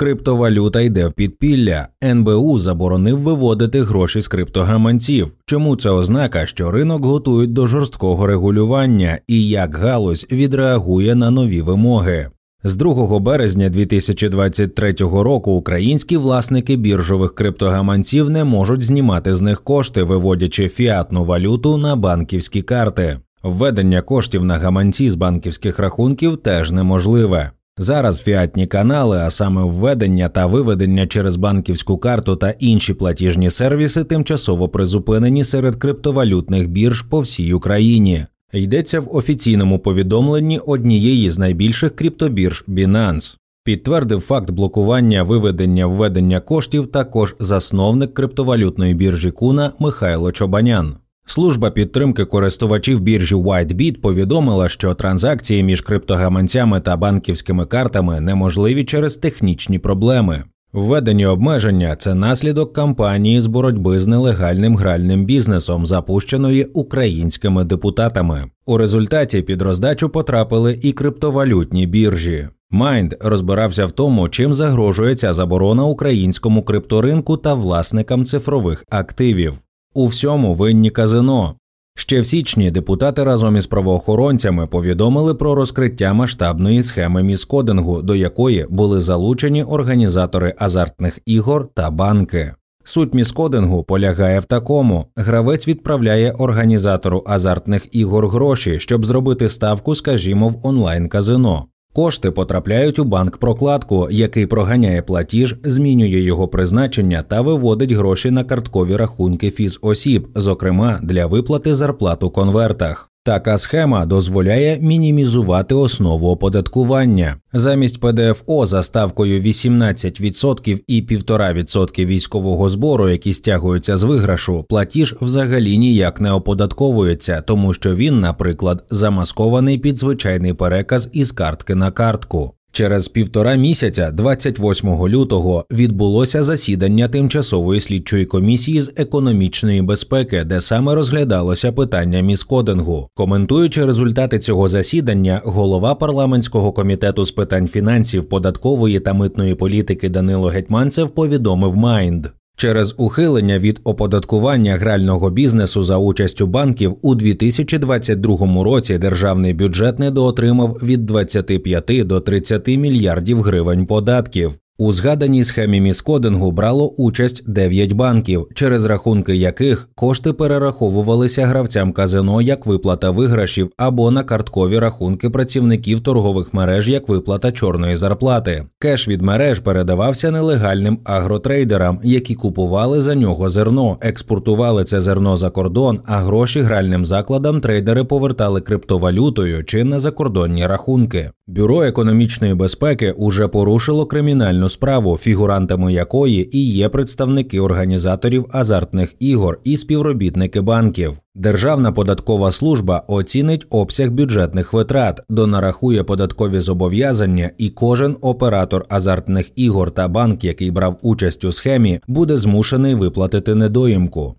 Криптовалюта йде в підпілля. НБУ заборонив виводити гроші з криптогаманців. Чому це ознака, що ринок готують до жорсткого регулювання і як галузь відреагує на нові вимоги? З 2 березня 2023 року українські власники біржових криптогаманців не можуть знімати з них кошти, виводячи фіатну валюту на банківські карти. Введення коштів на гаманці з банківських рахунків теж неможливе. Зараз фіатні канали, а саме введення та виведення через банківську карту та інші платіжні сервіси, тимчасово призупинені серед криптовалютних бірж по всій Україні. Йдеться в офіційному повідомленні однієї з найбільших криптобірж Binance. Підтвердив факт блокування виведення введення коштів також засновник криптовалютної біржі Куна Михайло Чобанян. Служба підтримки користувачів біржі WhiteBit повідомила, що транзакції між криптогаманцями та банківськими картами неможливі через технічні проблеми. Введені обмеження це наслідок кампанії з боротьби з нелегальним гральним бізнесом, запущеної українськими депутатами. У результаті під роздачу потрапили і криптовалютні біржі. Майнд розбирався в тому, чим загрожує ця заборона українському крипторинку та власникам цифрових активів. У всьому винні казино. Ще в січні депутати разом із правоохоронцями повідомили про розкриття масштабної схеми міскодингу, до якої були залучені організатори азартних ігор та банки. Суть міскодингу полягає в такому: гравець відправляє організатору азартних ігор гроші, щоб зробити ставку, скажімо, в онлайн казино. Кошти потрапляють у банк прокладку, який проганяє платіж, змінює його призначення та виводить гроші на карткові рахунки фізосіб, зокрема для виплати зарплат у конвертах. Така схема дозволяє мінімізувати основу оподаткування. Замість ПДФО за ставкою 18% і 1,5% військового збору, які стягуються з виграшу, платіж взагалі ніяк не оподатковується, тому що він, наприклад, замаскований під звичайний переказ із картки на картку. Через півтора місяця, 28 лютого, відбулося засідання тимчасової слідчої комісії з економічної безпеки, де саме розглядалося питання міскодингу. Коментуючи результати цього засідання, голова парламентського комітету з питань фінансів, податкової та митної політики Данило Гетьманцев повідомив Майнд. Через ухилення від оподаткування грального бізнесу за участю банків у 2022 році державний бюджет недоотримав від 25 до 30 мільярдів гривень податків. У згаданій схемі міскодингу брало участь 9 банків, через рахунки яких кошти перераховувалися гравцям казино як виплата виграшів або на карткові рахунки працівників торгових мереж як виплата чорної зарплати. Кеш від мереж передавався нелегальним агротрейдерам, які купували за нього зерно, експортували це зерно за кордон, а гроші гральним закладам трейдери повертали криптовалютою чи на закордонні рахунки. Бюро економічної безпеки уже порушило кримінальну справу, фігурантами якої і є представники організаторів азартних ігор і співробітники банків. Державна податкова служба оцінить обсяг бюджетних витрат, донарахує податкові зобов'язання, і кожен оператор азартних ігор та банк, який брав участь у схемі, буде змушений виплатити недоїмку.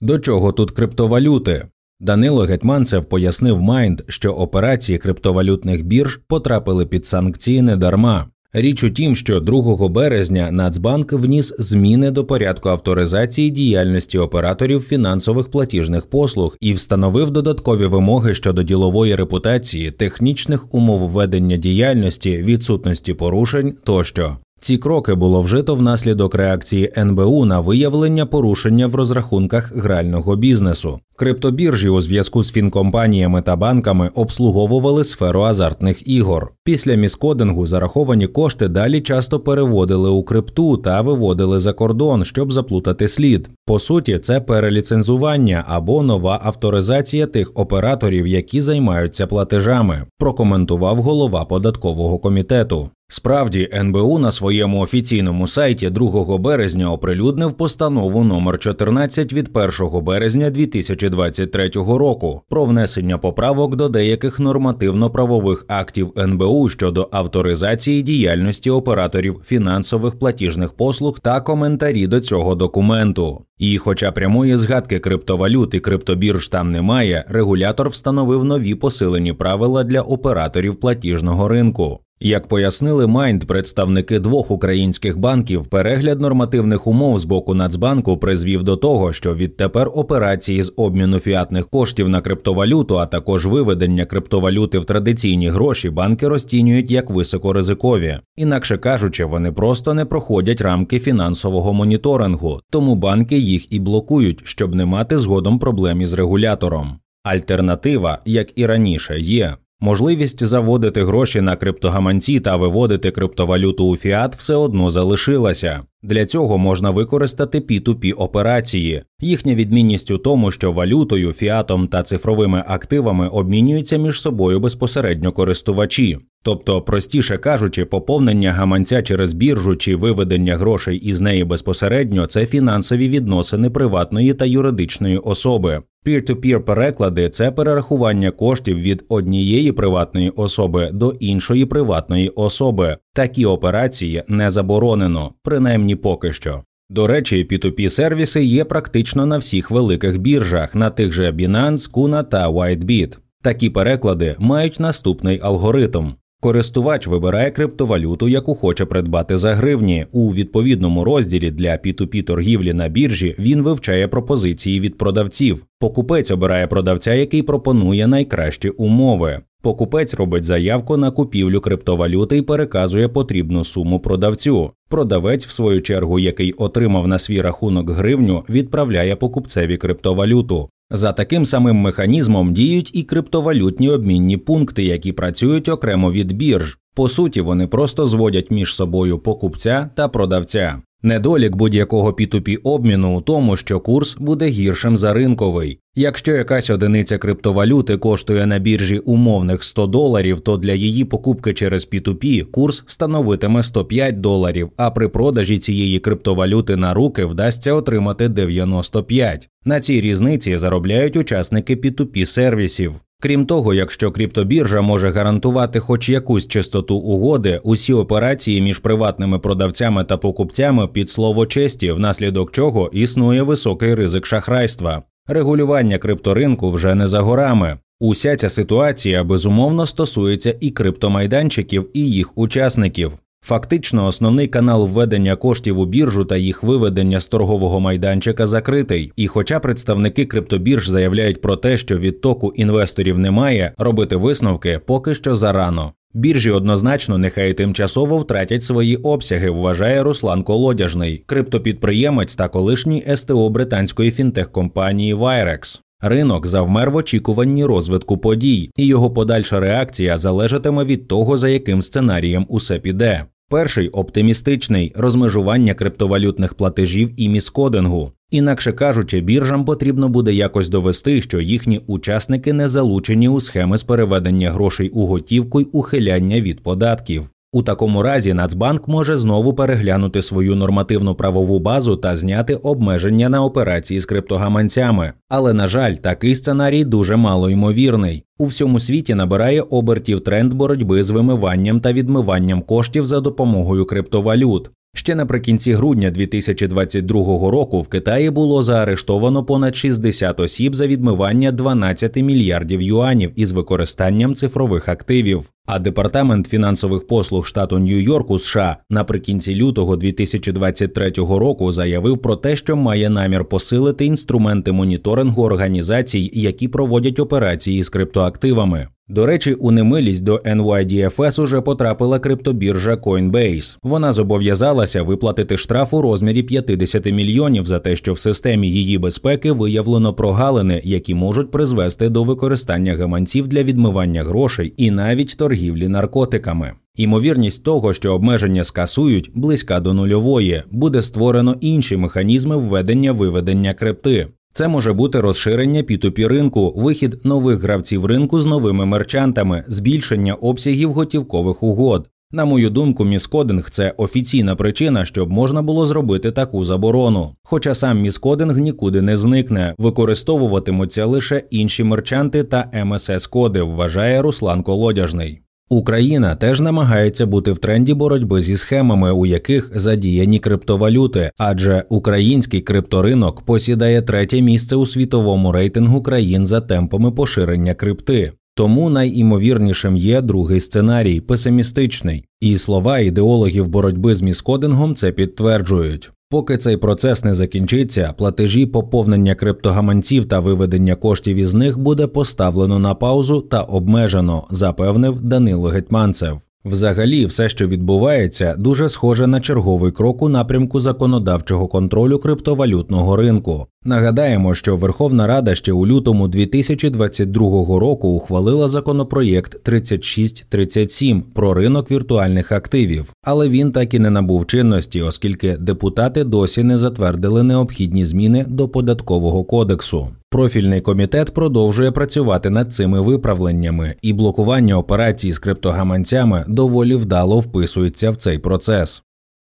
До чого тут криптовалюти? Данило Гетманцев пояснив Майнд, що операції криптовалютних бірж потрапили під санкції недарма. Річ у тім, що 2 березня Нацбанк вніс зміни до порядку авторизації діяльності операторів фінансових платіжних послуг і встановив додаткові вимоги щодо ділової репутації, технічних умов ведення діяльності, відсутності порушень тощо. Ці кроки було вжито внаслідок реакції НБУ на виявлення порушення в розрахунках грального бізнесу. Криптобіржі у зв'язку з фінкомпаніями та банками обслуговували сферу азартних ігор. Після міскодингу зараховані кошти далі часто переводили у крипту та виводили за кордон, щоб заплутати слід. По суті, це переліцензування або нова авторизація тих операторів, які займаються платежами. Прокоментував голова податкового комітету. Справді, НБУ на своєму офіційному сайті 2 березня оприлюднив постанову номер 14 від 1 березня 2023 року про внесення поправок до деяких нормативно-правових актів НБУ щодо авторизації діяльності операторів фінансових платіжних послуг та коментарі до цього документу. І, хоча прямої згадки криптовалют і криптобірж там немає, регулятор встановив нові посилені правила для операторів платіжного ринку. Як пояснили Майнд, представники двох українських банків, перегляд нормативних умов з боку Нацбанку призвів до того, що відтепер операції з обміну фіатних коштів на криптовалюту, а також виведення криптовалюти в традиційні гроші, банки розцінюють як високоризикові. Інакше кажучи, вони просто не проходять рамки фінансового моніторингу, тому банки їх і блокують, щоб не мати згодом проблем із регулятором. Альтернатива, як і раніше, є. Можливість заводити гроші на криптогаманці та виводити криптовалюту у фіат все одно залишилася. Для цього можна використати P2P операції. Їхня відмінність у тому, що валютою, фіатом та цифровими активами обмінюються між собою безпосередньо користувачі. Тобто, простіше кажучи, поповнення гаманця через біржу чи виведення грошей із неї безпосередньо це фінансові відносини приватної та юридичної особи. Peer-to-peer переклади це перерахування коштів від однієї приватної особи до іншої приватної особи. Такі операції не заборонено, принаймні поки що. До речі, P2P сервіси є практично на всіх великих біржах, на тих же Binance, Kuna та WhiteBit. Такі переклади мають наступний алгоритм. Користувач вибирає криптовалюту, яку хоче придбати за гривні. У відповідному розділі для P2P торгівлі на біржі він вивчає пропозиції від продавців. Покупець обирає продавця, який пропонує найкращі умови. Покупець робить заявку на купівлю криптовалюти і переказує потрібну суму продавцю. Продавець, в свою чергу, який отримав на свій рахунок гривню, відправляє покупцеві криптовалюту. За таким самим механізмом діють і криптовалютні обмінні пункти, які працюють окремо від бірж. По суті, вони просто зводять між собою покупця та продавця. Недолік будь-якого P2P обміну у тому, що курс буде гіршим за ринковий. Якщо якась одиниця криптовалюти коштує на біржі умовних 100 доларів, то для її покупки через P2P курс становитиме 105 доларів, а при продажі цієї криптовалюти на руки вдасться отримати 95. На цій різниці заробляють учасники P2P сервісів. Крім того, якщо криптобіржа може гарантувати хоч якусь чистоту угоди, усі операції між приватними продавцями та покупцями під слово честі, внаслідок чого існує високий ризик шахрайства. Регулювання крипторинку вже не за горами. Уся ця ситуація безумовно стосується і криптомайданчиків, і їх учасників. Фактично, основний канал введення коштів у біржу та їх виведення з торгового майданчика закритий. І, хоча представники криптобірж заявляють про те, що відтоку інвесторів немає, робити висновки поки що зарано. Біржі однозначно нехай тимчасово втратять свої обсяги, вважає Руслан Колодяжний, криптопідприємець та колишній СТО британської фінтех-компанії Virex. Ринок завмер в очікуванні розвитку подій, і його подальша реакція залежатиме від того, за яким сценарієм усе піде. Перший оптимістичний розмежування криптовалютних платежів і міскодингу. Інакше кажучи, біржам потрібно буде якось довести, що їхні учасники не залучені у схеми з переведення грошей у готівку й ухиляння від податків. У такому разі Нацбанк може знову переглянути свою нормативну правову базу та зняти обмеження на операції з криптогаманцями. Але на жаль, такий сценарій дуже малоймовірний. У всьому світі набирає обертів тренд боротьби з вимиванням та відмиванням коштів за допомогою криптовалют. Ще наприкінці грудня 2022 року в Китаї було заарештовано понад 60 осіб за відмивання 12 мільярдів юанів із використанням цифрових активів. А департамент фінансових послуг штату Нью-Йорку США наприкінці лютого 2023 року заявив про те, що має намір посилити інструменти моніторингу організацій, які проводять операції з криптоактивами. До речі, у немилість до NYDFS уже потрапила криптобіржа Coinbase. Вона зобов'язалася виплатити штраф у розмірі 50 мільйонів за те, що в системі її безпеки виявлено прогалини, які можуть призвести до використання гаманців для відмивання грошей і навіть торгівлі наркотиками. Імовірність того, що обмеження скасують, близька до нульової, буде створено інші механізми введення виведення крипти. Це може бути розширення P2P ринку, вихід нових гравців ринку з новими мерчантами, збільшення обсягів готівкових угод. На мою думку, міскодинг це офіційна причина, щоб можна було зробити таку заборону. Хоча сам міскодинг нікуди не зникне, використовуватимуться лише інші мерчанти та МСС коди, вважає Руслан Колодяжний. Україна теж намагається бути в тренді боротьби зі схемами, у яких задіяні криптовалюти, адже український крипторинок посідає третє місце у світовому рейтингу країн за темпами поширення крипти. Тому найімовірнішим є другий сценарій песимістичний, і слова ідеологів боротьби з міскодингом це підтверджують. Поки цей процес не закінчиться, платежі поповнення криптогаманців та виведення коштів із них буде поставлено на паузу та обмежено, запевнив Данило Гетьманцев. Взагалі, все, що відбувається, дуже схоже на черговий крок у напрямку законодавчого контролю криптовалютного ринку. Нагадаємо, що Верховна Рада ще у лютому 2022 року ухвалила законопроєкт 3637 про ринок віртуальних активів, але він так і не набув чинності, оскільки депутати досі не затвердили необхідні зміни до податкового кодексу. Профільний комітет продовжує працювати над цими виправленнями, і блокування операцій з криптогаманцями доволі вдало вписується в цей процес.